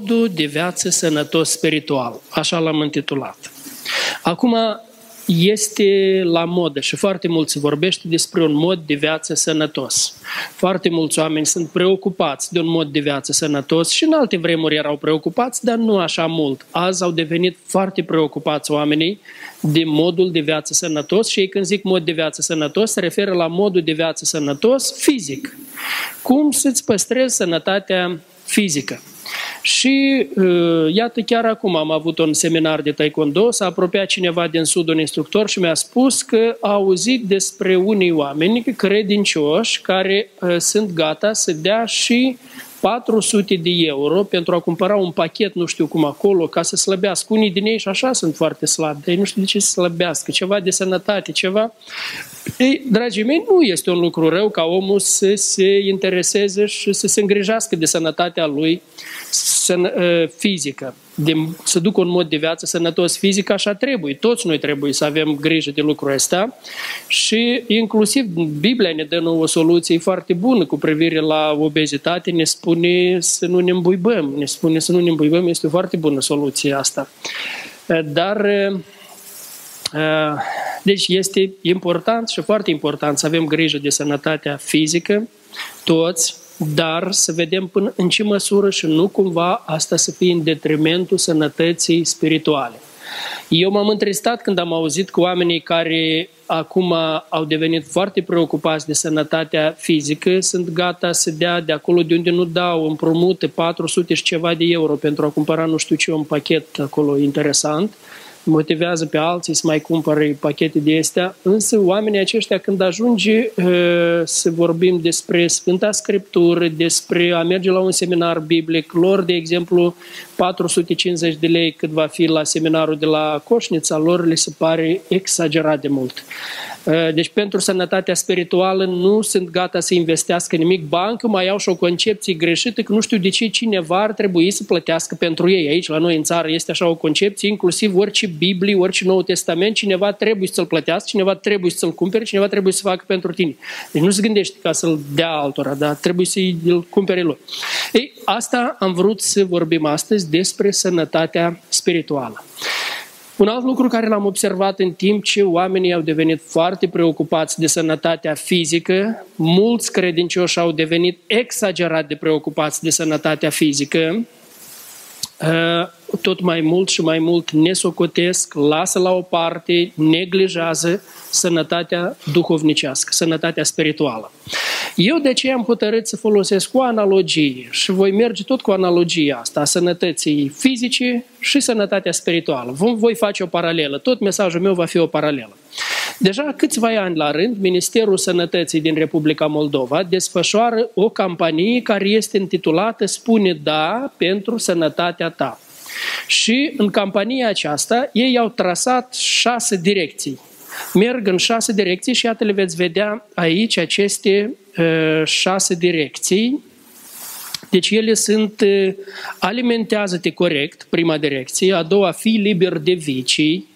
modul de viață sănătos spiritual. Așa l-am intitulat. Acum, este la modă și foarte mult se vorbește despre un mod de viață sănătos. Foarte mulți oameni sunt preocupați de un mod de viață sănătos și în alte vremuri erau preocupați, dar nu așa mult. Azi au devenit foarte preocupați oamenii de modul de viață sănătos și ei când zic mod de viață sănătos se referă la modul de viață sănătos fizic. Cum să-ți păstrezi sănătatea fizică. Și uh, iată, chiar acum am avut un seminar de taekwondo, s-a apropiat cineva din sud, un instructor, și mi-a spus că a auzit despre unii oameni credincioși care uh, sunt gata să dea și 400 de euro pentru a cumpăra un pachet, nu știu cum acolo, ca să slăbească. Unii din ei și așa sunt foarte slabi, dar ei nu știu de ce să slăbească, ceva de sănătate, ceva. Ei, dragii mei, nu este un lucru rău ca omul să se intereseze și să se îngrijească de sănătatea lui ă, fizică, de, să ducă un mod de viață sănătos fizic, așa trebuie. Toți noi trebuie să avem grijă de lucrul ăsta și inclusiv Biblia ne dă o soluție foarte bună cu privire la obezitate, ne spune să nu ne îmbuibăm, ne spune să nu ne îmbuibăm, este o foarte bună soluție asta. Dar deci este important și foarte important să avem grijă de sănătatea fizică, toți, dar să vedem până în ce măsură și nu cumva asta să fie în detrimentul sănătății spirituale. Eu m-am întristat când am auzit că oamenii care acum au devenit foarte preocupați de sănătatea fizică sunt gata să dea de acolo de unde nu dau împrumute 400 și ceva de euro pentru a cumpăra nu știu ce un pachet acolo interesant motivează pe alții să mai cumpăre pachete de astea, însă oamenii aceștia când ajunge uh, să vorbim despre Sfânta Scriptură, despre a merge la un seminar biblic, lor, de exemplu, 450 de lei cât va fi la seminarul de la Coșnița, lor le se pare exagerat de mult. Uh, deci pentru sănătatea spirituală nu sunt gata să investească nimic. Bancă mai au și o concepție greșită că nu știu de ce cineva ar trebui să plătească pentru ei. Aici la noi în țară este așa o concepție, inclusiv orice Biblie, orice Nou Testament, cineva trebuie să-l plătească, cineva trebuie să-l cumpere, cineva trebuie să facă pentru tine. Deci nu se gândește ca să-l dea altora, dar trebuie să-l cumpere lor. Ei, asta am vrut să vorbim astăzi despre sănătatea spirituală. Un alt lucru care l-am observat în timp ce oamenii au devenit foarte preocupați de sănătatea fizică, mulți credincioși au devenit exagerat de preocupați de sănătatea fizică, ă, tot mai mult și mai mult ne socotesc, lasă la o parte, neglijează sănătatea duhovnicească, sănătatea spirituală. Eu de ce am hotărât să folosesc o analogie și voi merge tot cu analogia asta, a sănătății fizice și sănătatea spirituală. Vom, voi face o paralelă, tot mesajul meu va fi o paralelă. Deja câțiva ani la rând, Ministerul Sănătății din Republica Moldova desfășoară o campanie care este intitulată Spune da pentru sănătatea ta. Și în campania aceasta ei au trasat șase direcții. Merg în șase direcții și iată le veți vedea aici aceste uh, șase direcții. Deci ele sunt uh, alimentează-te corect, prima direcție, a doua fii liber de vicii,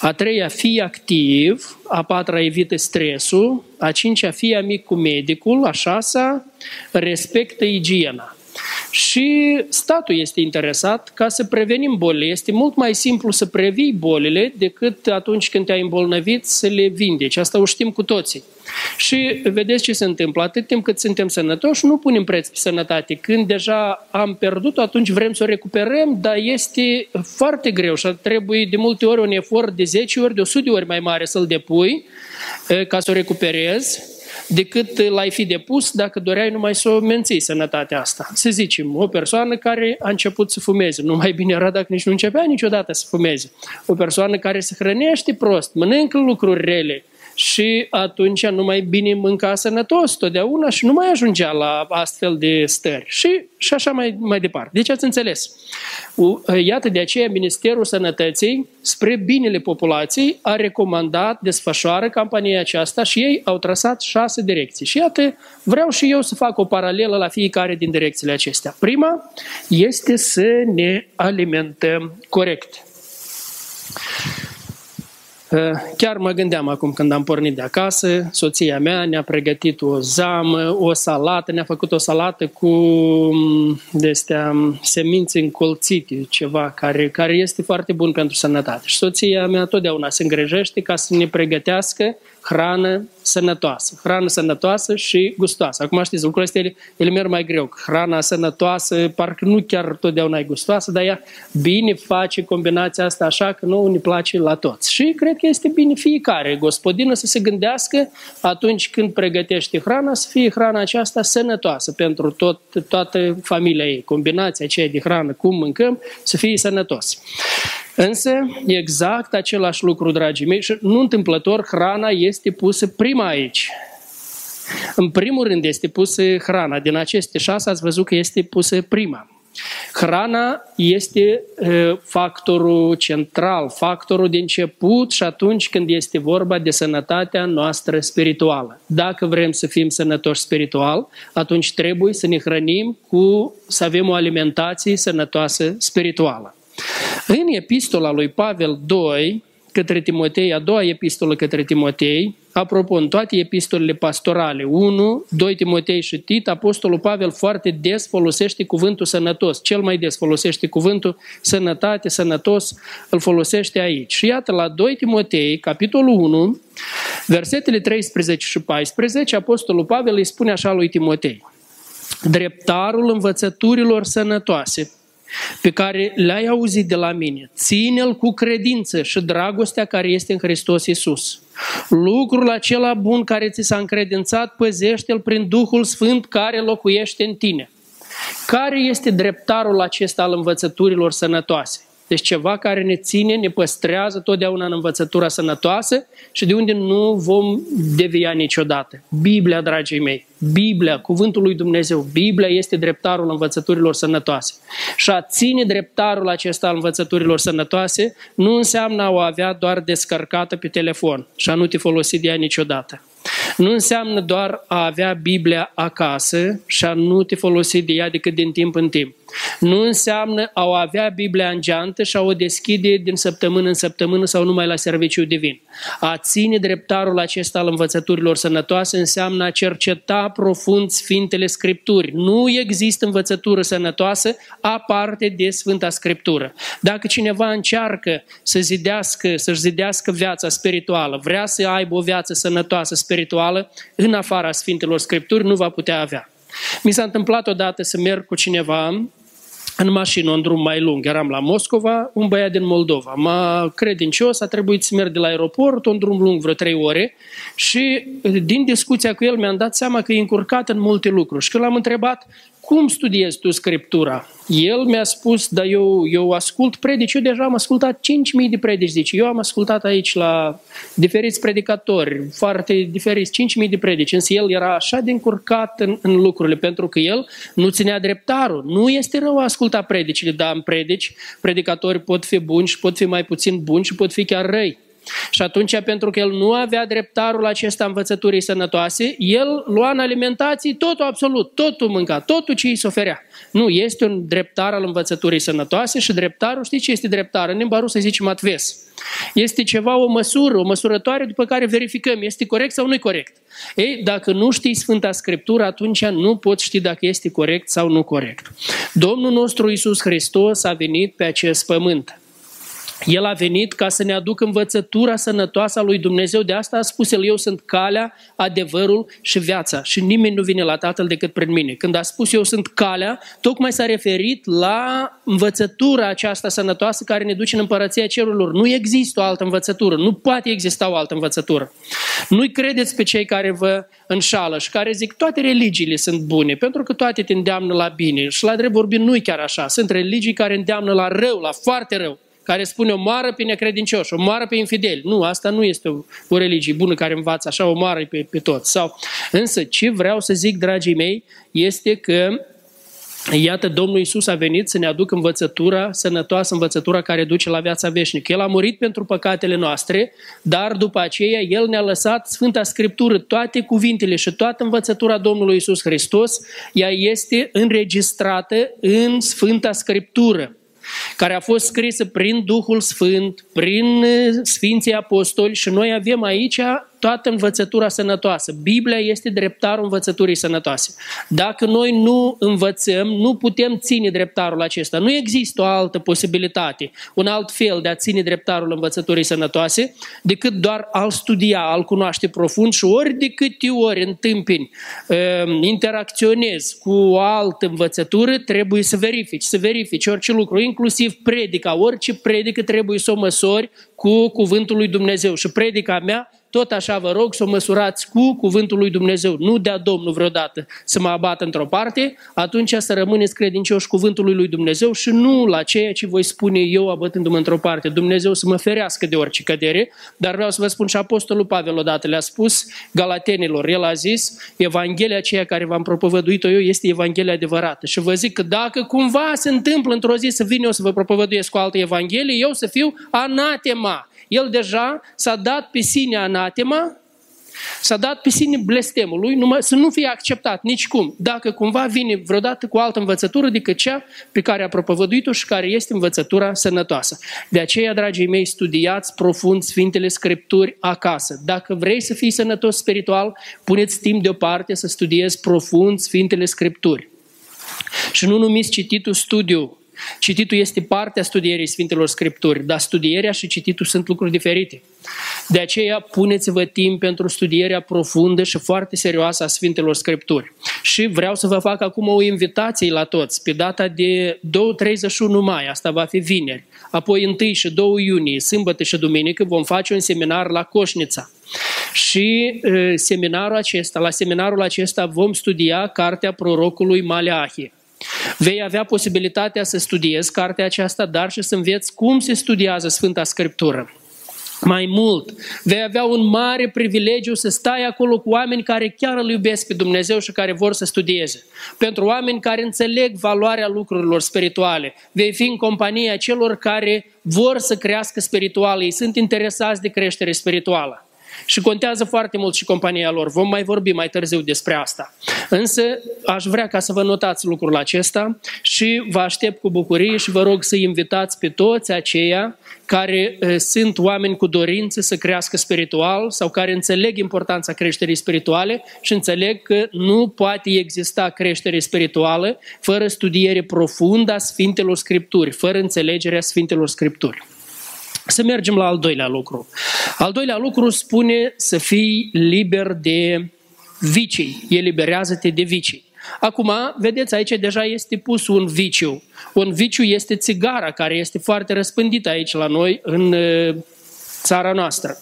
a treia fii activ, a patra evită stresul, a cincea fii amic cu medicul, a șasea respectă igiena. Și statul este interesat ca să prevenim bolile. Este mult mai simplu să previi bolile decât atunci când te-ai îmbolnăvit să le vindeci. Asta o știm cu toții. Și vedeți ce se întâmplă. Atât timp cât suntem sănătoși, nu punem preț pe sănătate. Când deja am pierdut atunci vrem să o recuperăm, dar este foarte greu și trebuie de multe ori un efort de 10 ori, de 100 de ori mai mare să-l depui eh, ca să o recuperezi decât l-ai fi depus dacă doreai numai să o menții sănătatea asta. Să zicem, o persoană care a început să fumeze, nu mai bine era dacă nici nu începea niciodată să fumeze. O persoană care se hrănește prost, mănâncă lucruri rele, și atunci nu mai bine mânca sănătos totdeauna și nu mai ajungea la astfel de stări. Și, și așa mai, mai departe. Deci ați înțeles. Iată de aceea Ministerul Sănătății, spre binele populației, a recomandat, desfășoară campania aceasta și ei au trasat șase direcții. Și iată, vreau și eu să fac o paralelă la fiecare din direcțiile acestea. Prima este să ne alimentăm corect. Uh, chiar mă gândeam acum când am pornit de acasă, soția mea ne-a pregătit o zamă, o salată, ne-a făcut o salată cu mm, de-astea mm, semințe încolțite, ceva care, care este foarte bun pentru sănătate. Și soția mea totdeauna se îngrijește ca să ne pregătească hrană sănătoasă. Hrană sănătoasă și gustoasă. Acum știți, lucrurile astea ele, ele merg mai greu. Hrana sănătoasă, parcă nu chiar totdeauna e gustoasă, dar ea bine face combinația asta așa că nu ne place la toți. Și cred că este bine fiecare gospodină să se gândească atunci când pregătește hrana, să fie hrana aceasta sănătoasă pentru tot, toată familia ei. Combinația aceea de hrană, cum mâncăm, să fie sănătos. Însă, exact același lucru, dragii mei, și nu întâmplător, hrana este pusă prima aici. În primul rând este pusă hrana. Din aceste șase ați văzut că este pusă prima. Hrana este factorul central, factorul de început și atunci când este vorba de sănătatea noastră spirituală. Dacă vrem să fim sănătoși spiritual, atunci trebuie să ne hrănim cu, să avem o alimentație sănătoasă spirituală. În epistola lui Pavel 2, către Timotei, a doua epistolă către Timotei, apropo, în toate epistolele pastorale, 1, 2 Timotei și Tit, Apostolul Pavel foarte des folosește cuvântul sănătos. Cel mai des folosește cuvântul sănătate, sănătos, îl folosește aici. Și iată, la 2 Timotei, capitolul 1, versetele 13 și 14, Apostolul Pavel îi spune așa lui Timotei, dreptarul învățăturilor sănătoase, pe care le-ai auzit de la mine, ține-l cu credință și dragostea care este în Hristos Iisus. Lucrul acela bun care ți s-a încredințat, păzește-l prin Duhul Sfânt care locuiește în tine. Care este dreptarul acesta al învățăturilor sănătoase? Deci ceva care ne ține, ne păstrează totdeauna în învățătura sănătoasă și de unde nu vom devia niciodată. Biblia, dragii mei, Biblia, cuvântul lui Dumnezeu, Biblia este dreptarul învățăturilor sănătoase. Și a ține dreptarul acesta al învățăturilor sănătoase nu înseamnă a o avea doar descărcată pe telefon și a nu te folosi de ea niciodată. Nu înseamnă doar a avea Biblia acasă și a nu te folosi de ea decât din timp în timp. Nu înseamnă a o avea Biblia în geantă și a o deschide din săptămână în săptămână sau numai la serviciu divin. A ține dreptarul acesta al învățăturilor sănătoase înseamnă a cerceta profund Sfintele Scripturi. Nu există învățătură sănătoasă aparte de Sfânta Scriptură. Dacă cineva încearcă să zidească, să-și zidească viața spirituală, vrea să aibă o viață sănătoasă spirituală, în afara Sfintelor Scripturi, nu va putea avea. Mi s-a întâmplat odată să merg cu cineva în mașină, un drum mai lung. Eram la Moscova, un băiat din Moldova. M-a credincios, a trebuit să merg de la aeroport, un drum lung, vreo trei ore, și din discuția cu el mi-am dat seama că e încurcat în multe lucruri. Și când l-am întrebat, cum studiezi tu Scriptura? El mi-a spus, dar eu, eu ascult predici, eu deja am ascultat 5.000 de predici, zice, eu am ascultat aici la diferiți predicatori, foarte diferiți, 5.000 de predici, însă el era așa de încurcat în, în lucrurile, pentru că el nu ținea dreptarul. Nu este rău a asculta predicile, dar în predici, predicatori pot fi buni și pot fi mai puțin buni și pot fi chiar răi. Și atunci, pentru că el nu avea dreptarul acesta învățăturii sănătoase, el lua în alimentație totul absolut, totul mânca, totul ce îi se oferea. Nu, este un dreptar al învățăturii sănătoase și dreptarul, știți ce este dreptar? În limba rusă zice matves. Este ceva, o măsură, o măsurătoare după care verificăm, este corect sau nu e corect. Ei, dacă nu știi Sfânta Scriptură, atunci nu poți ști dacă este corect sau nu corect. Domnul nostru Isus Hristos a venit pe acest pământ el a venit ca să ne aducă învățătura sănătoasă a lui Dumnezeu. De asta a spus el, eu sunt calea, adevărul și viața. Și nimeni nu vine la Tatăl decât prin mine. Când a spus eu sunt calea, tocmai s-a referit la învățătura aceasta sănătoasă care ne duce în împărăția cerurilor. Nu există o altă învățătură. Nu poate exista o altă învățătură. Nu-i credeți pe cei care vă înșală și care zic toate religiile sunt bune, pentru că toate te îndeamnă la bine. Și la drept vorbind nu-i chiar așa. Sunt religii care îndeamnă la rău, la foarte rău care spune o moară pe necredincioși, o moară pe infideli. Nu, asta nu este o, o religie bună care învață așa, o moară pe, pe toți. Sau, însă, ce vreau să zic, dragii mei, este că Iată, Domnul Isus a venit să ne aducă învățătura sănătoasă, învățătura care duce la viața veșnică. El a murit pentru păcatele noastre, dar după aceea El ne-a lăsat Sfânta Scriptură, toate cuvintele și toată învățătura Domnului Isus Hristos, ea este înregistrată în Sfânta Scriptură. Care a fost scrisă prin Duhul Sfânt, prin Sfinții Apostoli și noi avem aici toată învățătura sănătoasă. Biblia este dreptarul învățăturii sănătoase. Dacă noi nu învățăm, nu putem ține dreptarul acesta. Nu există o altă posibilitate, un alt fel de a ține dreptarul învățăturii sănătoase, decât doar al studia, al cunoaște profund și ori de câte ori întâmpini, ehm, interacționezi cu o altă învățătură, trebuie să verifici, să verifici orice lucru, inclusiv predica, orice predică trebuie să o măsori cu cuvântul lui Dumnezeu. Și predica mea tot așa vă rog să o măsurați cu cuvântul lui Dumnezeu. Nu dea Domnul vreodată să mă abată într-o parte, atunci să rămâneți credincioși cuvântului lui Dumnezeu și nu la ceea ce voi spune eu abătându-mă într-o parte. Dumnezeu să mă ferească de orice cădere, dar vreau să vă spun și Apostolul Pavel odată le-a spus galatenilor. El a zis, Evanghelia aceea care v-am propovăduit-o eu este Evanghelia adevărată. Și vă zic că dacă cumva se întâmplă într-o zi să vin eu să vă propovăduiesc cu altă Evanghelie, eu să fiu anatema el deja s-a dat pe sine anatema, s-a dat pe sine blestemul lui, să nu fie acceptat nicicum, dacă cumva vine vreodată cu altă învățătură decât cea pe care a propovăduit-o și care este învățătura sănătoasă. De aceea, dragii mei, studiați profund Sfintele Scripturi acasă. Dacă vrei să fii sănătos spiritual, puneți timp deoparte să studiezi profund Sfintele Scripturi. Și nu numiți cititul studiu Cititul este partea studierii Sfintelor Scripturi, dar studierea și cititul sunt lucruri diferite. De aceea puneți-vă timp pentru studierea profundă și foarte serioasă a Sfintelor Scripturi. Și vreau să vă fac acum o invitație la toți, pe data de 31 mai, asta va fi vineri, apoi 1 și 2 iunie, sâmbătă și duminică, vom face un seminar la Coșnița. Și e, seminarul acesta, la seminarul acesta vom studia cartea prorocului Maleahi. Vei avea posibilitatea să studiezi cartea aceasta, dar și să înveți cum se studiază Sfânta Scriptură. Mai mult, vei avea un mare privilegiu să stai acolo cu oameni care chiar îl iubesc pe Dumnezeu și care vor să studieze. Pentru oameni care înțeleg valoarea lucrurilor spirituale. Vei fi în compania celor care vor să crească spiritual, ei sunt interesați de creștere spirituală. Și contează foarte mult și compania lor. Vom mai vorbi mai târziu despre asta. Însă aș vrea ca să vă notați lucrul acesta și vă aștept cu bucurie și vă rog să invitați pe toți aceia care uh, sunt oameni cu dorință să crească spiritual sau care înțeleg importanța creșterii spirituale și înțeleg că nu poate exista creștere spirituală fără studiere profundă a Sfintelor Scripturi, fără înțelegerea Sfintelor Scripturi. Să mergem la al doilea lucru. Al doilea lucru spune să fii liber de vicii. Eliberează-te de vicii. Acum, vedeți, aici deja este pus un viciu. Un viciu este țigara, care este foarte răspândită aici la noi, în țara noastră.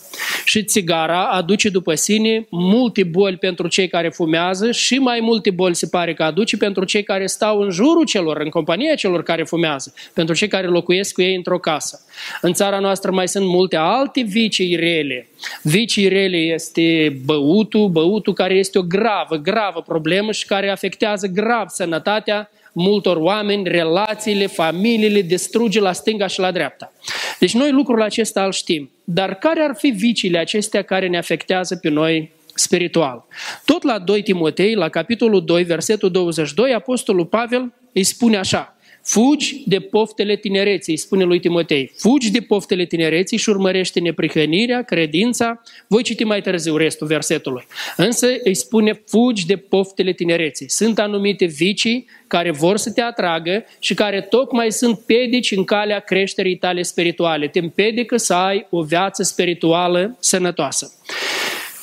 Și țigara aduce după sine multe boli pentru cei care fumează și mai multe boli se pare că aduce pentru cei care stau în jurul celor, în compania celor care fumează, pentru cei care locuiesc cu ei într-o casă. În țara noastră mai sunt multe alte vicii rele. Vicii rele este băutul, băutul care este o gravă, gravă problemă și care afectează grav sănătatea multor oameni, relațiile, familiile, distruge la stânga și la dreapta. Deci noi lucrul acesta îl știm. Dar care ar fi viciile acestea care ne afectează pe noi spiritual? Tot la 2 Timotei, la capitolul 2, versetul 22, Apostolul Pavel îi spune așa, Fugi de poftele tinereții, spune lui Timotei. Fugi de poftele tinereții și urmărește neprihănirea, credința. Voi citi mai târziu restul versetului. Însă îi spune, fugi de poftele tinereții. Sunt anumite vicii care vor să te atragă și care tocmai sunt pedici în calea creșterii tale spirituale. Te împedică să ai o viață spirituală sănătoasă.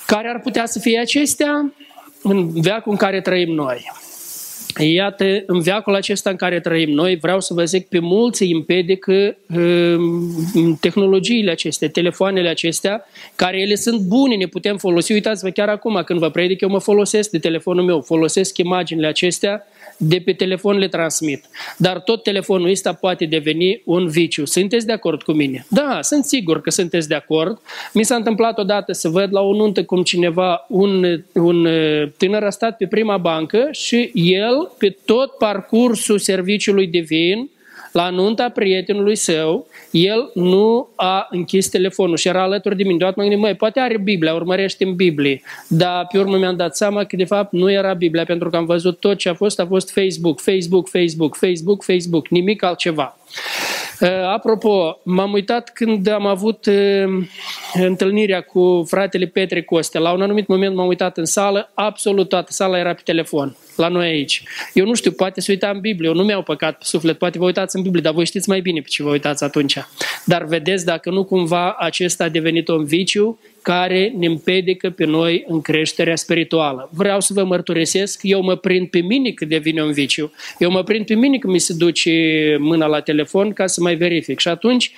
Care ar putea să fie acestea? În veacul în care trăim noi. Iată, în veacul acesta în care trăim noi, vreau să vă zic, pe mulți îi împedică uh, tehnologiile acestea, telefoanele acestea, care ele sunt bune, ne putem folosi. Uitați-vă, chiar acum când vă predic, eu mă folosesc de telefonul meu, folosesc imaginile acestea de pe telefon le transmit. Dar tot telefonul ăsta poate deveni un viciu. Sunteți de acord cu mine? Da, sunt sigur că sunteți de acord. Mi s-a întâmplat odată să văd la o nuntă cum cineva, un, un tânăr a stat pe prima bancă și el, pe tot parcursul serviciului divin, la nunta prietenului său, el nu a închis telefonul și era alături de mine. Deodată m-am gândit, măi, poate are Biblia, urmărește în Biblie. Dar pe urmă mi-am dat seama că de fapt nu era Biblia, pentru că am văzut tot ce a fost, a fost Facebook, Facebook, Facebook, Facebook, Facebook, nimic altceva. Uh, apropo, m-am uitat când am avut uh, întâlnirea cu fratele Petre Coste. La un anumit moment m-am uitat în sală, absolut toată sala era pe telefon la noi aici. Eu nu știu, poate se uita în Biblie, eu nu mi-au păcat pe suflet, poate vă uitați în Biblie, dar voi știți mai bine pe ce vă uitați atunci. Dar vedeți dacă nu cumva acesta a devenit un viciu care ne împedică pe noi în creșterea spirituală. Vreau să vă mărturisesc, eu mă prind pe mine că devine un viciu. Eu mă prind pe mine că mi se duce mâna la telefon ca să mai verific. Și atunci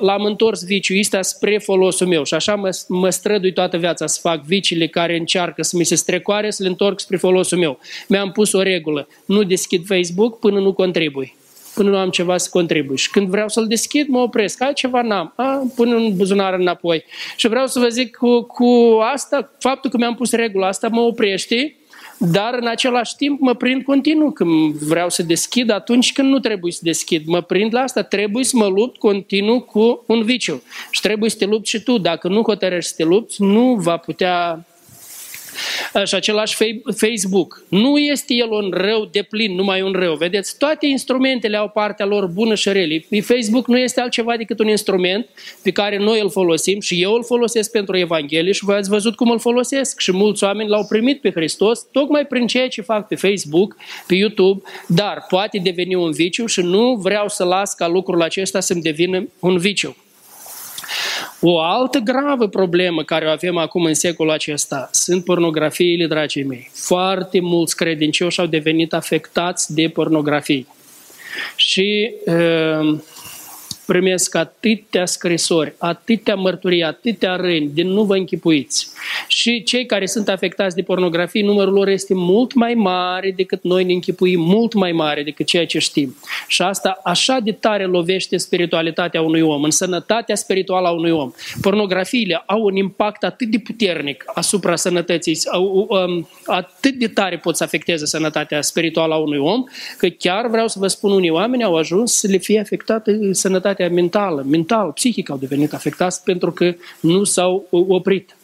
l-am întors viciul ăsta spre folosul meu. Și așa mă, mă strădui toată viața să fac viciile care încearcă să mi se strecoare, să le întorc spre folosul meu. Mi-am pus o regulă. Nu deschid Facebook până nu contribui până nu am ceva să contribui. Și când vreau să-l deschid, mă opresc. Altceva n-am. A, pun în buzunar înapoi. Și vreau să vă zic cu, cu asta, faptul că mi-am pus regula asta mă oprește, dar în același timp mă prind continuu când vreau să deschid atunci când nu trebuie să deschid. Mă prind la asta, trebuie să mă lupt continuu cu un viciu. Și trebuie să te lupți și tu. Dacă nu hotărăști să te lupți, nu va putea și același Facebook. Nu este el un rău de plin, numai un rău. Vedeți, toate instrumentele au partea lor bună și rele. Facebook nu este altceva decât un instrument pe care noi îl folosim și eu îl folosesc pentru Evanghelie și voi ați văzut cum îl folosesc. Și mulți oameni l-au primit pe Hristos tocmai prin ceea ce fac pe Facebook, pe YouTube, dar poate deveni un viciu și nu vreau să las ca lucrul acesta să-mi devină un viciu. O altă gravă problemă care o avem acum în secolul acesta sunt pornografiile, dragii mei. Foarte mulți credincioși au devenit afectați de pornografie. Și uh, primesc atâtea scrisori, atâtea mărturii, atâtea răni, din nu vă închipuiți. Și cei care sunt afectați de pornografie, numărul lor este mult mai mare decât noi ne închipuim, mult mai mare decât ceea ce știm. Și asta așa de tare lovește spiritualitatea unui om, în sănătatea spirituală a unui om. Pornografiile au un impact atât de puternic asupra sănătății, um, atât de tare pot să afecteze sănătatea spirituală a unui om, că chiar vreau să vă spun, unii oameni au ajuns să le fie afectată sănătatea mentală, mental, psihic au devenit afectați pentru că nu s-au oprit.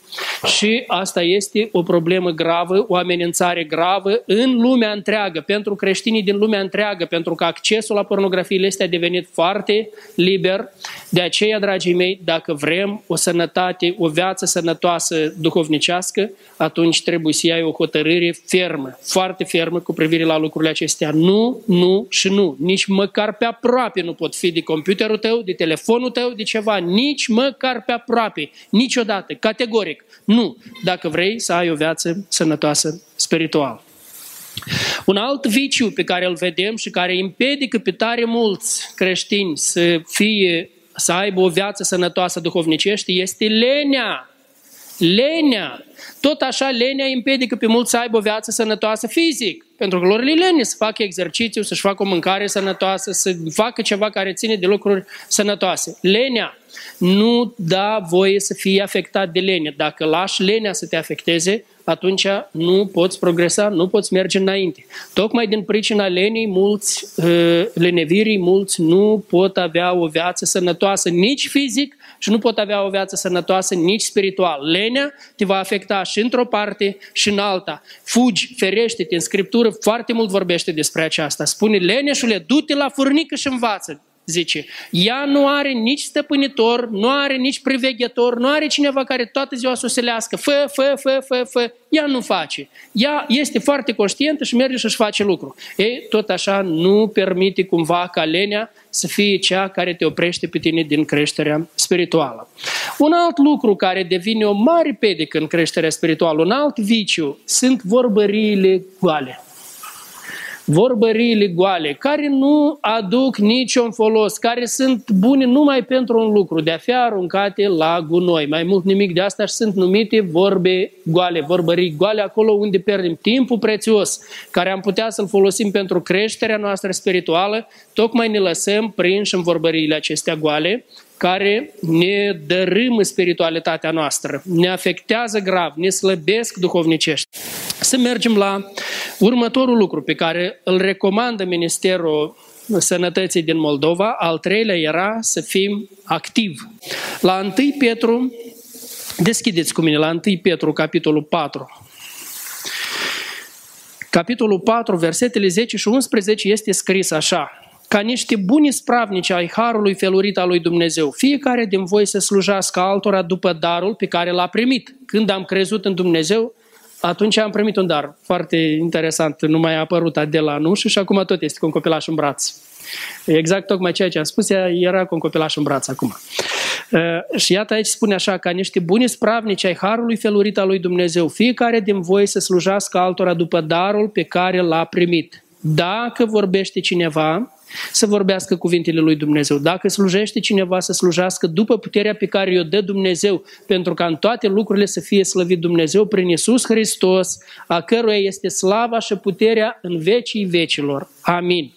Și asta este o problemă gravă, o amenințare gravă în lumea întreagă, pentru creștinii din lumea întreagă, pentru că accesul la pornografiile este a devenit foarte liber. De aceea, dragii mei, dacă vrem o sănătate, o viață sănătoasă duhovnicească, atunci trebuie să iei o hotărâre fermă, foarte fermă cu privire la lucrurile acestea. Nu, nu și nu. Nici măcar pe aproape nu pot fi de computerul tău, de telefonul tău, de ceva. Nici măcar pe aproape. Niciodată. Categoric. Nu, dacă vrei să ai o viață sănătoasă spirituală. Un alt viciu pe care îl vedem și care împedică pe tare mulți creștini să fie să aibă o viață sănătoasă duhovnicește este lenea. Lenea. Tot așa, lenea împedică pe mulți să aibă o viață sănătoasă fizic. Pentru că lor le lene să facă exercițiu, să-și facă o mâncare sănătoasă, să facă ceva care ține de lucruri sănătoase. Lenea nu da voie să fie afectat de lene. Dacă lași lenea să te afecteze, atunci nu poți progresa, nu poți merge înainte. Tocmai din pricina lenei, mulți, uh, lenevirii, mulți nu pot avea o viață sănătoasă nici fizic și nu pot avea o viață sănătoasă nici spiritual. Lenea te va afecta și într-o parte și în alta. Fugi, ferește-te. În Scriptură foarte mult vorbește despre aceasta. Spune, leneșule, du-te la furnică și învață zice, ea nu are nici stăpânitor, nu are nici priveghetor, nu are cineva care toată ziua să o selească, fă, fă, fă, fă, fă, ea nu face. Ea este foarte conștientă și merge și-și face lucru. Ei, tot așa nu permite cumva ca lenea să fie cea care te oprește pe tine din creșterea spirituală. Un alt lucru care devine o mare pedică în creșterea spirituală, un alt viciu, sunt vorbăriile goale vorbăriile goale, care nu aduc niciun folos, care sunt bune numai pentru un lucru, de a fi aruncate la gunoi. Mai mult nimic de asta și sunt numite vorbe goale, vorbării goale, acolo unde pierdem timpul prețios, care am putea să-l folosim pentru creșterea noastră spirituală, tocmai ne lăsăm prinși în vorbăriile acestea goale, care ne dărâmă spiritualitatea noastră, ne afectează grav, ne slăbesc duhovnicești. Să mergem la următorul lucru pe care îl recomandă Ministerul Sănătății din Moldova. Al treilea era să fim activi. La 1 Petru, deschideți cu mine, la 1 Petru, capitolul 4. Capitolul 4, versetele 10 și 11 este scris așa. Ca niște buni spravnici ai harului felurit al lui Dumnezeu, fiecare din voi să slujească altora după darul pe care l-a primit. Când am crezut în Dumnezeu, atunci am primit un dar foarte interesant, nu mai a apărut Adela în ușă și acum tot este cu un copilaș în braț. Exact tocmai ceea ce am spus, ea era cu un copilaș în braț acum. Uh, și iată aici spune așa, ca niște buni spravnici ai harului felurit al lui Dumnezeu, fiecare din voi să slujească altora după darul pe care l-a primit. Dacă vorbește cineva, să vorbească cuvintele lui Dumnezeu. Dacă slujește cineva, să slujească după puterea pe care o dă Dumnezeu, pentru ca în toate lucrurile să fie slăvit Dumnezeu prin Isus Hristos, a căruia este slava și puterea în vecii vecilor. Amin.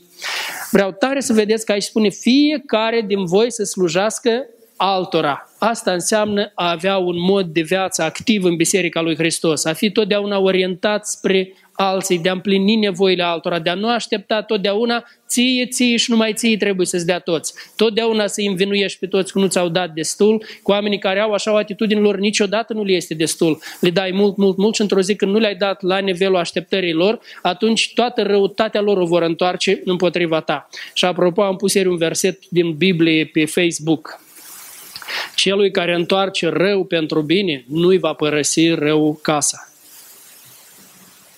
Vreau tare să vedeți că aici spune fiecare din voi să slujească altora. Asta înseamnă a avea un mod de viață activ în Biserica lui Hristos, a fi totdeauna orientat spre alții, de a împlini nevoile altora, de a nu aștepta totdeauna ție, ție și numai ție trebuie să-ți dea toți. Totdeauna să-i învinuiești pe toți că nu ți-au dat destul, cu oamenii care au așa o atitudine lor, niciodată nu le este destul. Le dai mult, mult, mult și într-o zi când nu le-ai dat la nivelul așteptărilor, atunci toată răutatea lor o vor întoarce împotriva ta. Și apropo, am pus ieri un verset din Biblie pe Facebook. Celui care întoarce rău pentru bine, nu-i va părăsi rău casa.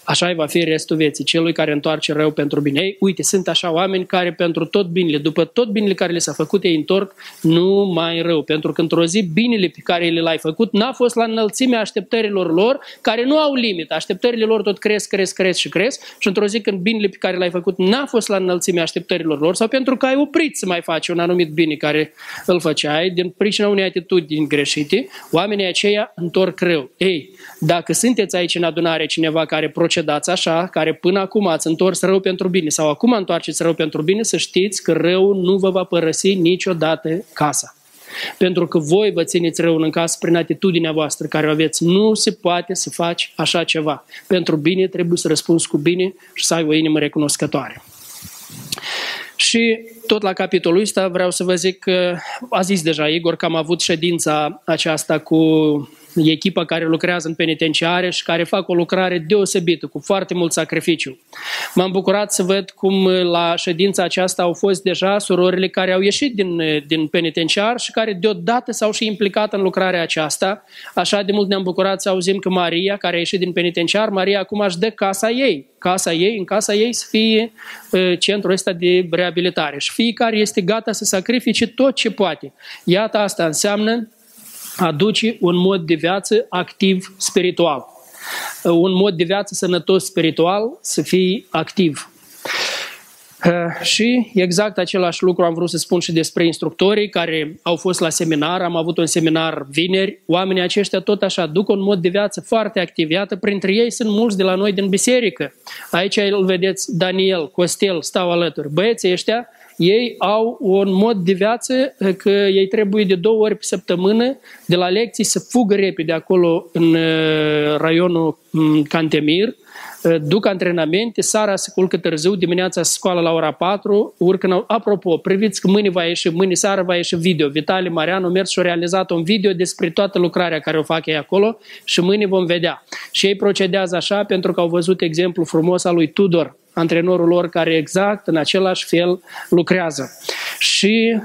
Așa va fi restul vieții, celui care întoarce rău pentru bine. Ei, uite, sunt așa oameni care pentru tot binele, după tot binele care le s-a făcut, ei întorc numai rău. Pentru că într-o zi binele pe care le l-ai făcut n-a fost la înălțimea așteptărilor lor, care nu au limit. Așteptările lor tot cresc, cresc, cresc și cresc. Și într-o zi când binele pe care l-ai făcut n-a fost la înălțimea așteptărilor lor, sau pentru că ai oprit să mai faci un anumit bine care îl făceai, din pricina unei atitudini greșite, oamenii aceia întorc rău. Ei, dacă sunteți aici în adunare cineva care procedați așa, care până acum ați întors rău pentru bine sau acum întoarceți rău pentru bine, să știți că rău nu vă va părăsi niciodată casa. Pentru că voi vă țineți rău în casă prin atitudinea voastră care o aveți. Nu se poate să faci așa ceva. Pentru bine trebuie să răspunzi cu bine și să ai o inimă recunoscătoare. Și tot la capitolul ăsta vreau să vă zic că a zis deja Igor că am avut ședința aceasta cu echipa care lucrează în penitenciare și care fac o lucrare deosebită, cu foarte mult sacrificiu. M-am bucurat să văd cum la ședința aceasta au fost deja surorile care au ieșit din, din penitenciar și care deodată s-au și implicat în lucrarea aceasta. Așa de mult ne-am bucurat să auzim că Maria, care a ieșit din penitenciar, Maria acum își dă casa ei, casa ei, în casa ei să fie uh, centrul ăsta de reabilitare. Și fiecare este gata să sacrifice tot ce poate. Iată asta înseamnă aduce un mod de viață activ spiritual. Un mod de viață sănătos spiritual să fii activ. Uh, și exact același lucru am vrut să spun și despre instructorii care au fost la seminar. Am avut un seminar vineri. Oamenii aceștia tot așa duc un mod de viață foarte activ. Iată, printre ei sunt mulți de la noi din biserică. Aici îl vedeți, Daniel, Costel, stau alături. Băieții ăștia ei au un mod de viață eh, că ei trebuie de două ori pe săptămână de la lecții să fugă repede acolo în eh, raionul mm, Cantemir, eh, duc antrenamente, seara se culcă târziu, dimineața se scoală la ora 4, urcă, apropo, priviți că mâine va ieși, mâine seara va ieși video. Vitali Marianu mers și a realizat un video despre toată lucrarea care o fac ei acolo și mâine vom vedea. Și ei procedează așa pentru că au văzut exemplu frumos al lui Tudor, antrenorul lor care exact în același fel lucrează. Și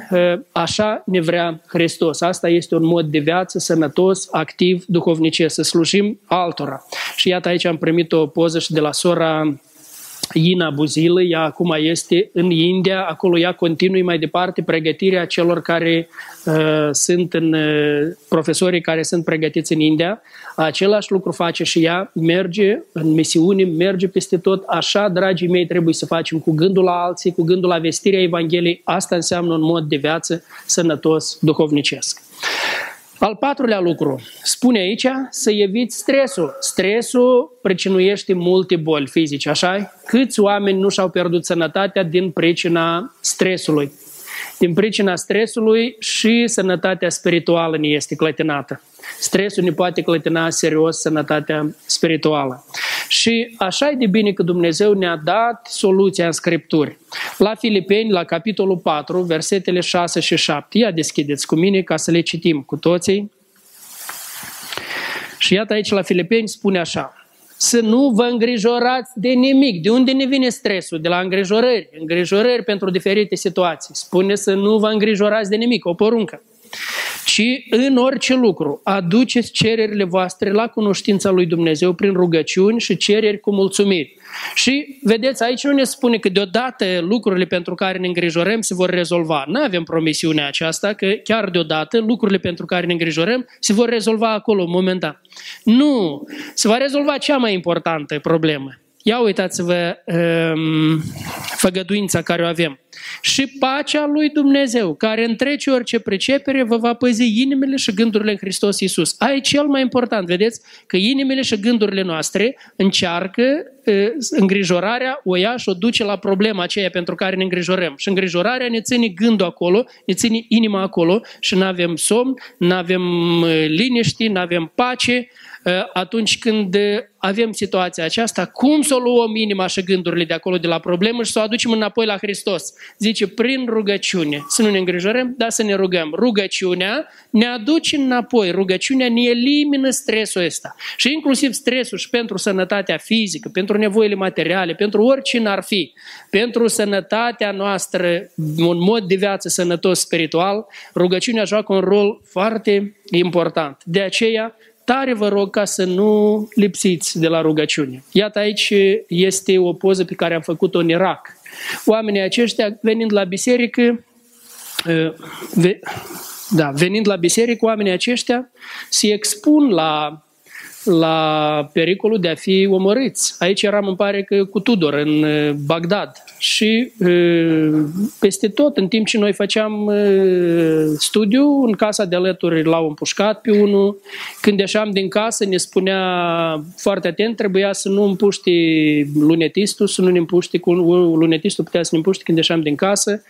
așa ne vrea Hristos. Asta este un mod de viață sănătos, activ, duhovnicesc, să slujim altora. Și iată aici am primit o poză și de la sora Ina Buzilă, ea acum este în India, acolo ea continui mai departe pregătirea celor care uh, sunt în, uh, profesorii care sunt pregătiți în India. Același lucru face și ea, merge în misiune, merge peste tot. Așa, dragii mei, trebuie să facem cu gândul la alții, cu gândul la vestirea Evangheliei. Asta înseamnă un mod de viață sănătos, duhovnicesc. Al patrulea lucru, spune aici să eviți stresul. Stresul pricinuiește multe boli fizice, așa Câți oameni nu și-au pierdut sănătatea din pricina stresului? Din pricina stresului și sănătatea spirituală ne este clătinată. Stresul ne poate clătina serios sănătatea spirituală. Și așa e de bine că Dumnezeu ne-a dat soluția în Scripturi. La Filipeni, la capitolul 4, versetele 6 și 7. Ia deschideți cu mine ca să le citim cu toții. Și iată aici la Filipeni spune așa. să nu vă îngrijorați de nimic. De unde ne vine stresul? De la îngrijorări. Îngrijorări pentru diferite situații. Spune să nu vă îngrijorați de nimic, o poruncă ci în orice lucru aduceți cererile voastre la cunoștința lui Dumnezeu prin rugăciuni și cereri cu mulțumiri. Și vedeți, aici nu ne spune că deodată lucrurile pentru care ne îngrijorăm se vor rezolva. Nu avem promisiunea aceasta că chiar deodată lucrurile pentru care ne îngrijorăm se vor rezolva acolo, momentan. Nu, se va rezolva cea mai importantă problemă. Ia uitați-vă um, făgăduința care o avem. Și pacea lui Dumnezeu, care întrece orice precepere, vă va păzi inimile și gândurile în Hristos Iisus. Ai cel mai important, vedeți, că inimile și gândurile noastre încearcă uh, îngrijorarea, o ia și o duce la problema aceea pentru care ne îngrijorăm. Și îngrijorarea ne ține gândul acolo, ne ține inima acolo și nu avem somn, nu avem liniști, nu avem pace, atunci când avem situația aceasta, cum să o luăm inima și gândurile de acolo, de la problemă și să o aducem înapoi la Hristos? Zice, prin rugăciune. Să nu ne îngrijorăm, dar să ne rugăm. Rugăciunea ne aduce înapoi. Rugăciunea ne elimină stresul ăsta. Și inclusiv stresul și pentru sănătatea fizică, pentru nevoile materiale, pentru oricine ar fi, pentru sănătatea noastră, un mod de viață sănătos spiritual, rugăciunea joacă un rol foarte important. De aceea, tare vă rog ca să nu lipsiți de la rugăciune. Iată aici este o poză pe care am făcut-o în Irak. Oamenii aceștia venind la biserică, da, venind la biserică, oamenii aceștia se expun la la pericolul de a fi omorâți. Aici eram, îmi pare că cu Tudor, în Bagdad. Și peste tot, în timp ce noi făceam studiu, în casa de alături l-au împușcat pe unul. Când ieșeam din casă, ne spunea foarte atent, trebuia să nu împuști lunetistul, să nu ne împuști cu lunetistul, putea să ne împuști când ieșeam din casă.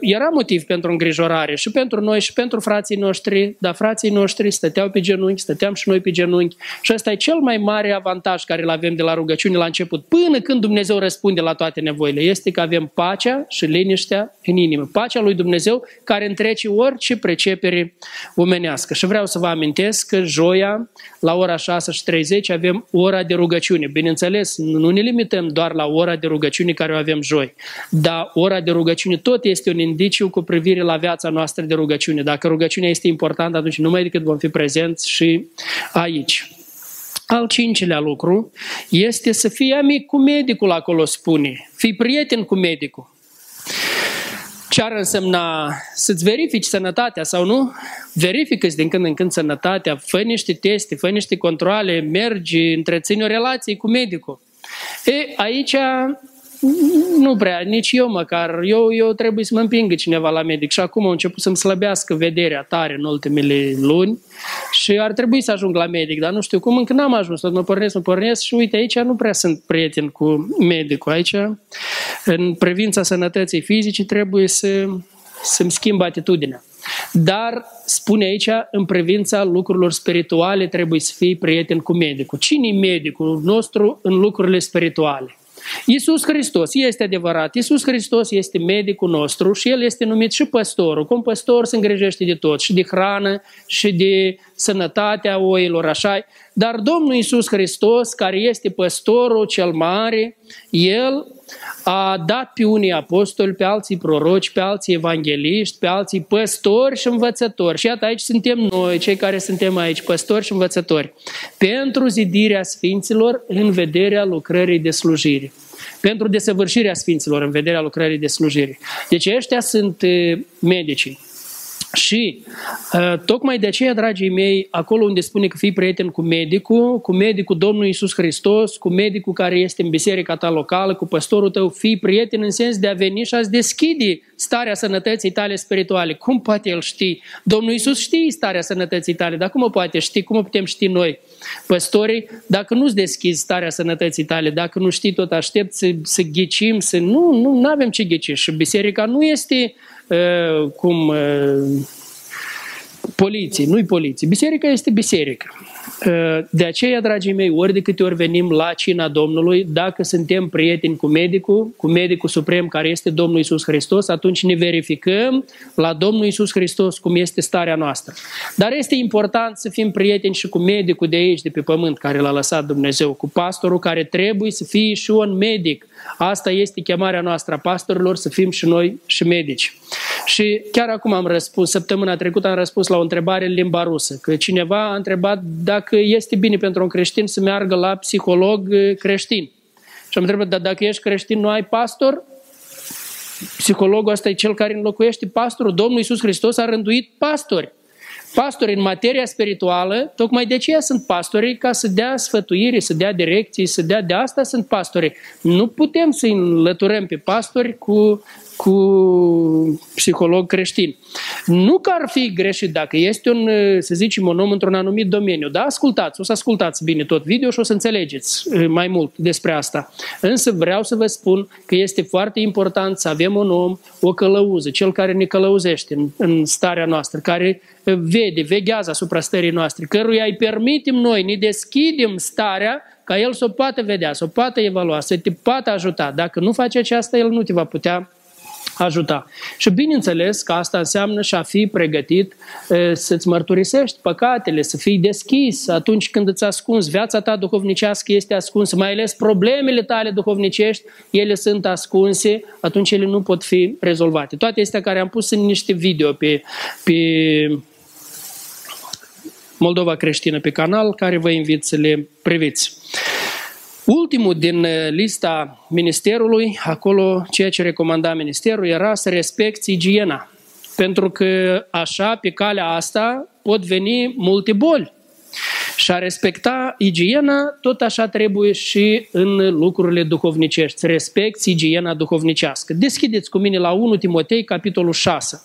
Era motiv pentru îngrijorare și pentru noi și pentru frații noștri, dar frații noștri stăteau pe genunchi, stăteam și noi pe genunchi și ăsta e cel mai mare avantaj care îl avem de la rugăciune la început, până când Dumnezeu răspunde la toate nevoile, este că avem pacea și liniștea în inimă. Pacea lui Dumnezeu care întrece orice precepere omenească. Și vreau să vă amintesc că joia, la ora 6 și 30, avem ora de rugăciune. Bineînțeles, nu ne limităm doar la ora de rugăciune care o avem joi, dar ora de rugăciune tot este un indiciu cu privire la viața noastră de rugăciune. Dacă rugăciunea este importantă, atunci numai decât vom fi prezenți și aici. Al cincilea lucru este să fii amic cu medicul, acolo spune. Fii prieten cu medicul. Ce ar însemna să-ți verifici sănătatea sau nu? Verifică-ți din când în când sănătatea, fă niște teste, fă niște controle, mergi, întreține o relație cu medicul. E, aici nu prea, nici eu măcar. Eu, eu trebuie să mă împingă cineva la medic și acum a început să-mi slăbească vederea tare în ultimele luni și ar trebui să ajung la medic, dar nu știu cum, încă n-am ajuns, tot mă pornesc, mă pornesc și uite, aici nu prea sunt prieten cu medicul. Aici, în privința sănătății fizice, trebuie să, să-mi schimb atitudinea. Dar, spune aici, în privința lucrurilor spirituale, trebuie să fii prieten cu medicul. Cine e medicul nostru în lucrurile spirituale? Iisus Hristos este adevărat. Iisus Hristos este medicul nostru și El este numit și păstorul. Cum păstor se îngrijește de tot, și de hrană, și de sănătatea oilor, așa. Dar Domnul Iisus Hristos, care este păstorul cel mare, El a dat pe unii apostoli, pe alții proroci, pe alții evangeliști, pe alții păstori și învățători. Și iată aici suntem noi, cei care suntem aici, păstori și învățători, pentru zidirea Sfinților în vederea lucrării de slujire. Pentru desăvârșirea Sfinților în vederea lucrării de slujire. Deci ăștia sunt eh, medicii. Și uh, tocmai de aceea, dragii mei, acolo unde spune că fii prieten cu medicul, cu medicul Domnului Isus Hristos, cu medicul care este în biserica ta locală, cu păstorul tău, fii prieten în sens de a veni și a-ți deschide starea sănătății tale spirituale. Cum poate el ști? Domnul Isus știe starea sănătății tale, dar cum o poate ști? Cum o putem ști noi, păstorii, dacă nu-ți deschizi starea sănătății tale, dacă nu știi tot, aștept să, să ghicim, să... Nu, nu avem ce ghici. Și biserica nu este uh, cum uh, poliție, nu-i poliție. Biserica este biserică. De aceea, dragii mei, ori de câte ori venim la cina Domnului, dacă suntem prieteni cu medicul, cu medicul suprem care este Domnul Isus Hristos, atunci ne verificăm la Domnul Isus Hristos cum este starea noastră. Dar este important să fim prieteni și cu medicul de aici, de pe pământ, care l-a lăsat Dumnezeu, cu pastorul care trebuie să fie și un medic. Asta este chemarea noastră a pastorilor, să fim și noi și medici. Și chiar acum am răspuns, săptămâna trecută am răspuns la o întrebare în limba rusă, că cineva a întrebat dacă este bine pentru un creștin să meargă la psiholog uh, creștin. Și am întrebat, dar dacă ești creștin, nu ai pastor? Psihologul ăsta e cel care înlocuiește pastorul. Domnul Iisus Hristos a rânduit pastori. Pastori în materia spirituală, tocmai de aceea sunt pastori ca să dea sfătuire, să dea direcții, să dea de asta sunt pastori. Nu putem să înlăturăm pe pastori cu cu psiholog creștin. Nu că ar fi greșit dacă este un, să zicem, un om într-un anumit domeniu, dar ascultați, o să ascultați bine tot video și o să înțelegeți uh, mai mult despre asta. Însă vreau să vă spun că este foarte important să avem un om, o călăuză, cel care ne călăuzește în, în starea noastră, care uh, vede, veghează asupra stării noastre, căruia îi permitem noi, ne deschidem starea ca el să o poată vedea, să o poată evalua, să te poată ajuta. Dacă nu face aceasta, el nu te va putea ajuta. Și bineînțeles că asta înseamnă și a fi pregătit să-ți mărturisești păcatele, să fii deschis atunci când îți ascunzi. Viața ta duhovnicească este ascunsă, mai ales problemele tale duhovnicești, ele sunt ascunse, atunci ele nu pot fi rezolvate. Toate astea care am pus în niște video pe, pe Moldova Creștină pe canal, care vă invit să le priviți. Ultimul din uh, lista ministerului, acolo ceea ce recomanda ministerul era să respecti igiena. Pentru că așa, pe calea asta, pot veni multe boli. Și a respecta igiena, tot așa trebuie și în lucrurile duhovnicești. Să respecti igiena duhovnicească. Deschideți cu mine la 1 Timotei, capitolul 6.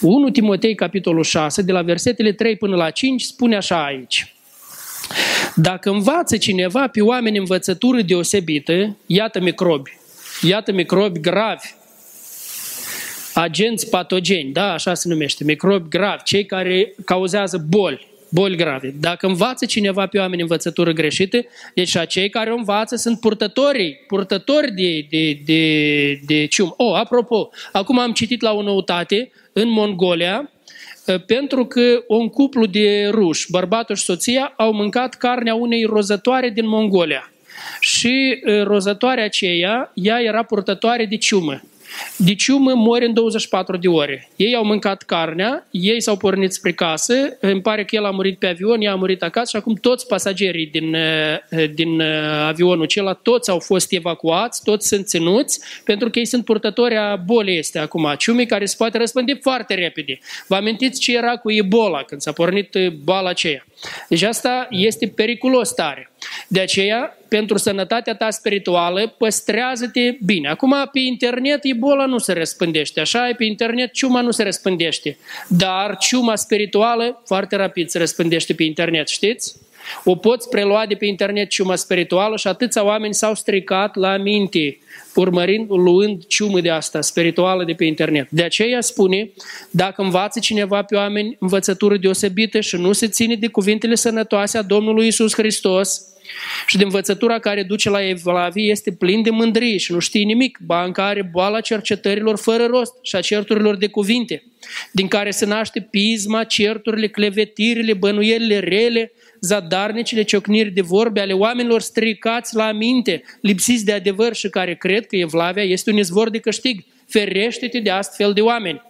1 Timotei, capitolul 6, de la versetele 3 până la 5, spune așa aici. Dacă învață cineva pe oameni învățătură deosebită, iată microbi, iată microbi gravi, agenți patogeni, da, așa se numește, microbi gravi, cei care cauzează boli, boli grave. Dacă învață cineva pe oameni învățătură greșită, deci cei care o învață sunt purtătorii, purtători de, de, de, de cium. Oh, apropo, acum am citit la o noutate în Mongolia, Ă, pentru că un cuplu de ruși, bărbatul și soția, au mâncat carnea unei rozătoare din Mongolia. Și ă, rozătoarea aceea, ea era purtătoare de ciumă. Diciumă mori în 24 de ore. Ei au mâncat carnea, ei s-au pornit spre casă, îmi pare că el a murit pe avion, ea a murit acasă și acum toți pasagerii din, eh, din eh, avionul acela, toți au fost evacuați, toți sunt ținuți, pentru că ei sunt purtători a bolii este acum, ciumii care se poate răspândi foarte repede. Vă amintiți ce era cu Ebola când s-a pornit eh, boala aceea? Deci asta este periculos tare. De aceea, pentru sănătatea ta spirituală, păstrează-te bine. Acum, pe internet, Ebola nu se răspândește. Așa e, pe internet, ciuma nu se răspândește. Dar ciuma spirituală foarte rapid se răspândește pe internet, știți? O poți prelua de pe internet ciuma spirituală și atâția oameni s-au stricat la minte, urmărind, luând ciumă de asta spirituală de pe internet. De aceea spune, dacă învață cineva pe oameni învățătură deosebită și nu se ține de cuvintele sănătoase a Domnului Isus Hristos, și de învățătura care duce la evlavie este plin de mândrie și nu știe nimic, ba în care boala cercetărilor fără rost și a certurilor de cuvinte, din care se naște pisma, certurile, clevetirile, bănuielile rele, zadarnicile, ciocniri de vorbe ale oamenilor stricați la minte, lipsiți de adevăr și care cred că evlavia este un izvor de câștig. Ferește-te de astfel de oameni.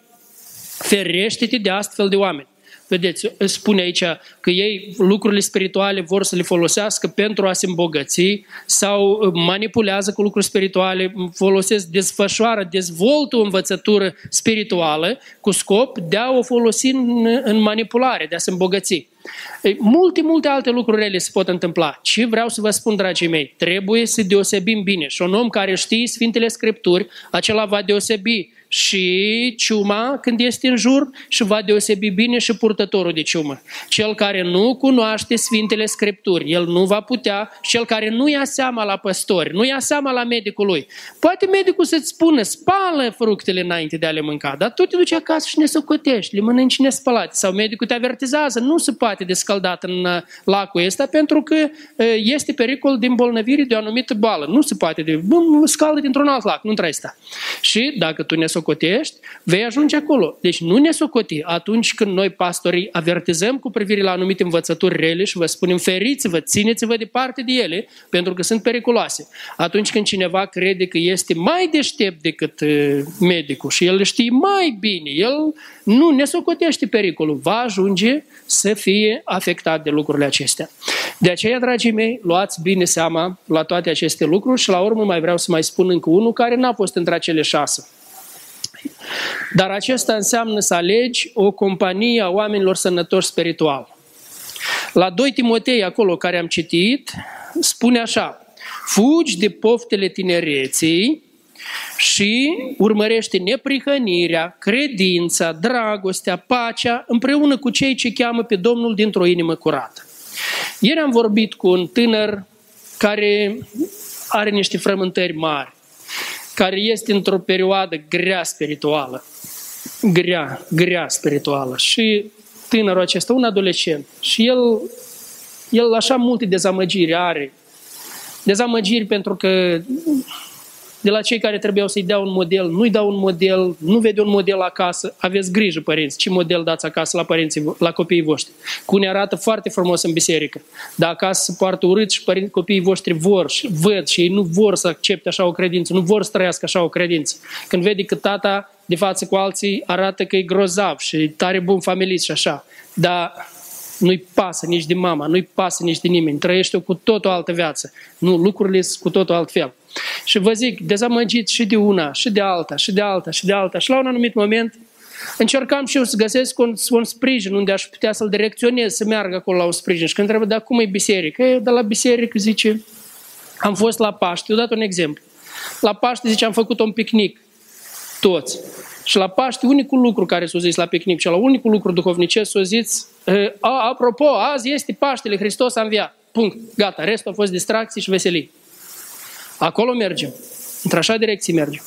Ferește-te de astfel de oameni. Vedeți, spune aici că ei lucrurile spirituale vor să le folosească pentru a se îmbogăți sau manipulează cu lucruri spirituale, folosesc, desfășoară, dezvoltă o învățătură spirituală cu scop de a o folosi în, în manipulare, de a se îmbogăți. Multe, multe alte lucruri rele se pot întâmpla. Ce vreau să vă spun, dragii mei? Trebuie să deosebim bine. Și un om care știe Sfintele Scripturi, acela va deosebi și ciuma când este în jur și va deosebi bine și purtătorul de ciumă. Cel care nu cunoaște Sfintele Scripturi, el nu va putea, cel care nu ia seama la păstori, nu ia seama la medicul lui. Poate medicul să-ți spună, spală fructele înainte de a le mânca, dar tu te duci acasă și ne socotești, le mănânci nespălate. Sau medicul te avertizează, nu se poate descaldat în uh, lacul ăsta pentru că uh, este pericol de îmbolnăvire de o anumită boală. Nu se poate de, bun, scaldă dintr-un alt lac, nu trebuie asta. Și dacă tu ne socotești, vei ajunge acolo. Deci nu ne socoti atunci când noi pastorii avertizăm cu privire la anumite învățături rele și vă spunem feriți-vă, țineți-vă departe de ele pentru că sunt periculoase. Atunci când cineva crede că este mai deștept decât uh, medicul și el știe mai bine, el nu ne socotește pericolul, va ajunge să fie afectat de lucrurile acestea. De aceea, dragii mei, luați bine seama la toate aceste lucruri și la urmă mai vreau să mai spun încă unul care n-a fost între cele șase. Dar acesta înseamnă să alegi o companie a oamenilor sănătoși spiritual. La 2 Timotei, acolo care am citit, spune așa, fugi de poftele tinereții și urmărește neprihănirea, credința, dragostea, pacea, împreună cu cei ce cheamă pe Domnul dintr-o inimă curată. Ieri am vorbit cu un tânăr care are niște frământări mari, care este într-o perioadă grea spirituală, grea, grea spirituală. Și tânărul acesta, un adolescent, și el, el așa multe dezamăgiri are, dezamăgiri pentru că de la cei care trebuiau să-i dea un model, nu-i dau un model, nu vede un model acasă, aveți grijă, părinți, ce model dați acasă la, părinții, la copiii voștri. Cu unii arată foarte frumos în biserică, dar acasă se poartă urât și părinții, copiii voștri vor și văd și ei nu vor să accepte așa o credință, nu vor să trăiască așa o credință. Când vede că tata de față cu alții arată că e grozav și tare bun familist și așa, dar nu-i pasă nici de mama, nu-i pasă nici de nimeni, trăiește o cu tot o altă viață. Nu, lucrurile sunt cu totul altfel. Și vă zic, dezamăgit și de una, și de alta, și de alta, și de alta. Și la un anumit moment încercam și eu să găsesc un, un sprijin unde aș putea să-l direcționez, să meargă acolo la un sprijin. Și când trebuie, dar cum e biserică? E, de la biserică, zice, am fost la Paște. Eu dat un exemplu. La Paște, zice, am făcut un picnic. Toți. Și la Paște, unicul lucru care s-a zis la picnic, la unicul lucru duhovnicesc s-a zis, a, apropo, azi este Paștele, Hristos a înviat. Punct. Gata. Restul a fost distracții și veselii. Acolo mergem. Într-așa direcție mergem.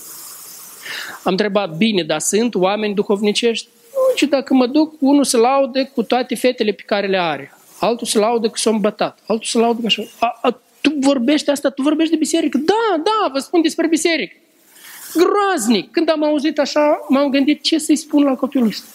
Am întrebat, bine, dar sunt oameni duhovnicești? Nu, ci dacă mă duc, unul se laude cu toate fetele pe care le are. Altul se laudă că s-a îmbătat. Altul se laudă că așa. A, a, tu vorbești asta, tu vorbești de biserică? Da, da, vă spun despre biserică. Groaznic. Când am auzit așa, m-am gândit ce să-i spun la copilul ăsta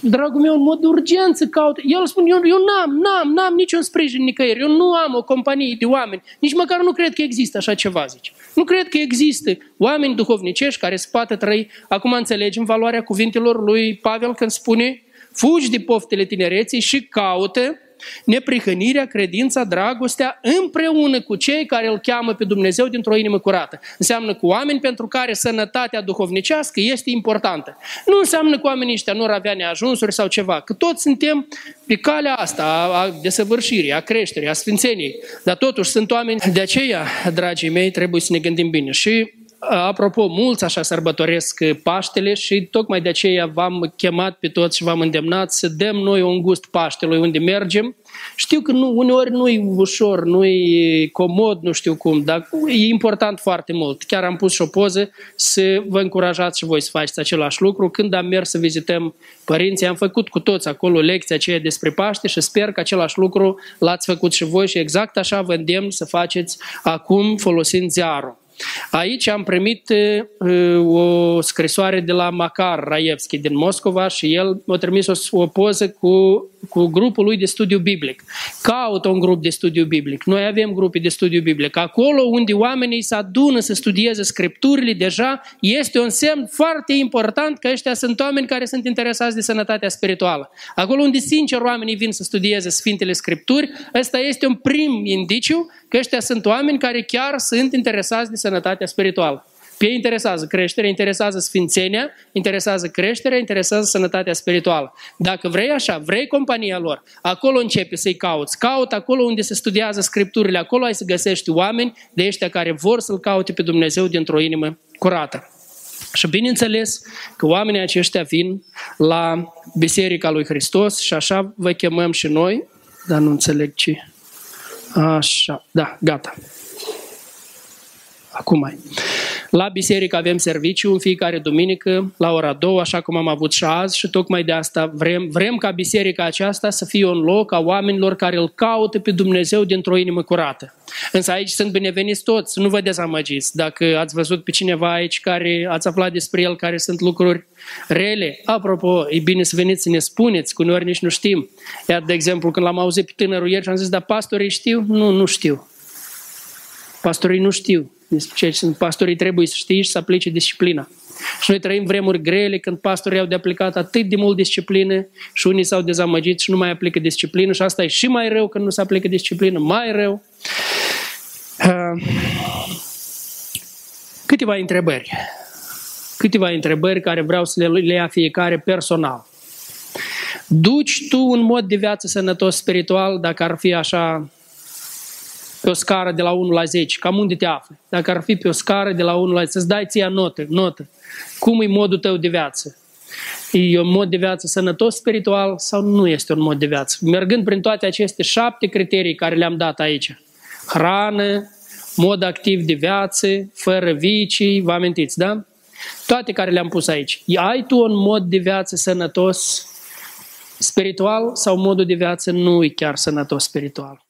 dragul meu, în mod de urgență caută. El spune, eu, eu n-am, n-am, n-am niciun sprijin nicăieri. Eu nu am o companie de oameni. Nici măcar nu cred că există așa ceva, zice. Nu cred că există oameni duhovnicești care se poate trăi. Acum înțelegem valoarea cuvintelor lui Pavel când spune fugi de poftele tinereții și caută neprihănirea, credința, dragostea împreună cu cei care îl cheamă pe Dumnezeu dintr-o inimă curată. Înseamnă cu oameni pentru care sănătatea duhovnicească este importantă. Nu înseamnă că oamenii ăștia nu ar avea neajunsuri sau ceva, că toți suntem pe calea asta a desăvârșirii, a creșterii, a sfințeniei. Dar totuși sunt oameni, de aceea, dragii mei, trebuie să ne gândim bine. Și Apropo, mulți așa sărbătoresc Paștele și tocmai de aceea v-am chemat pe toți și v-am îndemnat să dăm noi un gust Paștelui unde mergem. Știu că nu, uneori nu e ușor, nu e comod, nu știu cum, dar e important foarte mult. Chiar am pus și o poză să vă încurajați și voi să faceți același lucru. Când am mers să vizităm părinții, am făcut cu toți acolo lecția aceea despre Paște și sper că același lucru l-ați făcut și voi și exact așa vă îndemn să faceți acum folosind ziarul. Aici am primit o scrisoare de la Makar Raevski din Moscova și el mi-a trimis o, o poză cu, cu grupul lui de studiu biblic. Caută un grup de studiu biblic. Noi avem grupe de studiu biblic. Acolo unde oamenii se adună să studieze scripturile, deja este un semn foarte important că ăștia sunt oameni care sunt interesați de sănătatea spirituală. Acolo unde sincer oamenii vin să studieze Sfintele Scripturi, ăsta este un prim indiciu că ăștia sunt oameni care chiar sunt interesați de sănătatea spirituală. Pe ei interesează creșterea, interesează sfințenia, interesează creșterea, interesează sănătatea spirituală. Dacă vrei așa, vrei compania lor, acolo începe să-i cauți. Caut acolo unde se studiază scripturile, acolo ai să găsești oameni de ăștia care vor să-L caute pe Dumnezeu dintr-o inimă curată. Și bineînțeles că oamenii aceștia vin la Biserica lui Hristos și așa vă chemăm și noi, dar nu înțeleg ce. Așa, da, gata. Acum mai. La biserică avem serviciu în fiecare duminică, la ora 2, așa cum am avut și azi și tocmai de asta vrem, vrem ca biserica aceasta să fie un loc a oamenilor care îl caută pe Dumnezeu dintr-o inimă curată. Însă aici sunt bineveniți toți, nu vă dezamăgiți. Dacă ați văzut pe cineva aici care ați aflat despre el care sunt lucruri rele, apropo, e bine să veniți să ne spuneți, că uneori nici nu știm. Iar, de exemplu, când l-am auzit pe tânărul ieri și am zis, dar pastorii știu? Nu, nu știu. Pastorii nu știu despre ce sunt pastorii, trebuie să știi și să aplice disciplina. Și noi trăim vremuri grele când pastorii au de aplicat atât de mult disciplină și unii s-au dezamăgit și nu mai aplică disciplină și asta e și mai rău când nu se aplică disciplină, mai rău. Uh, câteva întrebări. Câteva întrebări care vreau să le, le ia fiecare personal. Duci tu un mod de viață sănătos spiritual dacă ar fi așa pe o scară de la 1 la 10, cam unde te afli. Dacă ar fi pe o scară de la 1 la 10, să-ți dai ție notă, notă. Cum e modul tău de viață? E un mod de viață sănătos spiritual sau nu este un mod de viață? Mergând prin toate aceste șapte criterii care le-am dat aici. Hrană, mod activ de viață, fără vicii, vă amintiți, da? Toate care le-am pus aici. Ai tu un mod de viață sănătos spiritual sau modul de viață nu e chiar sănătos spiritual?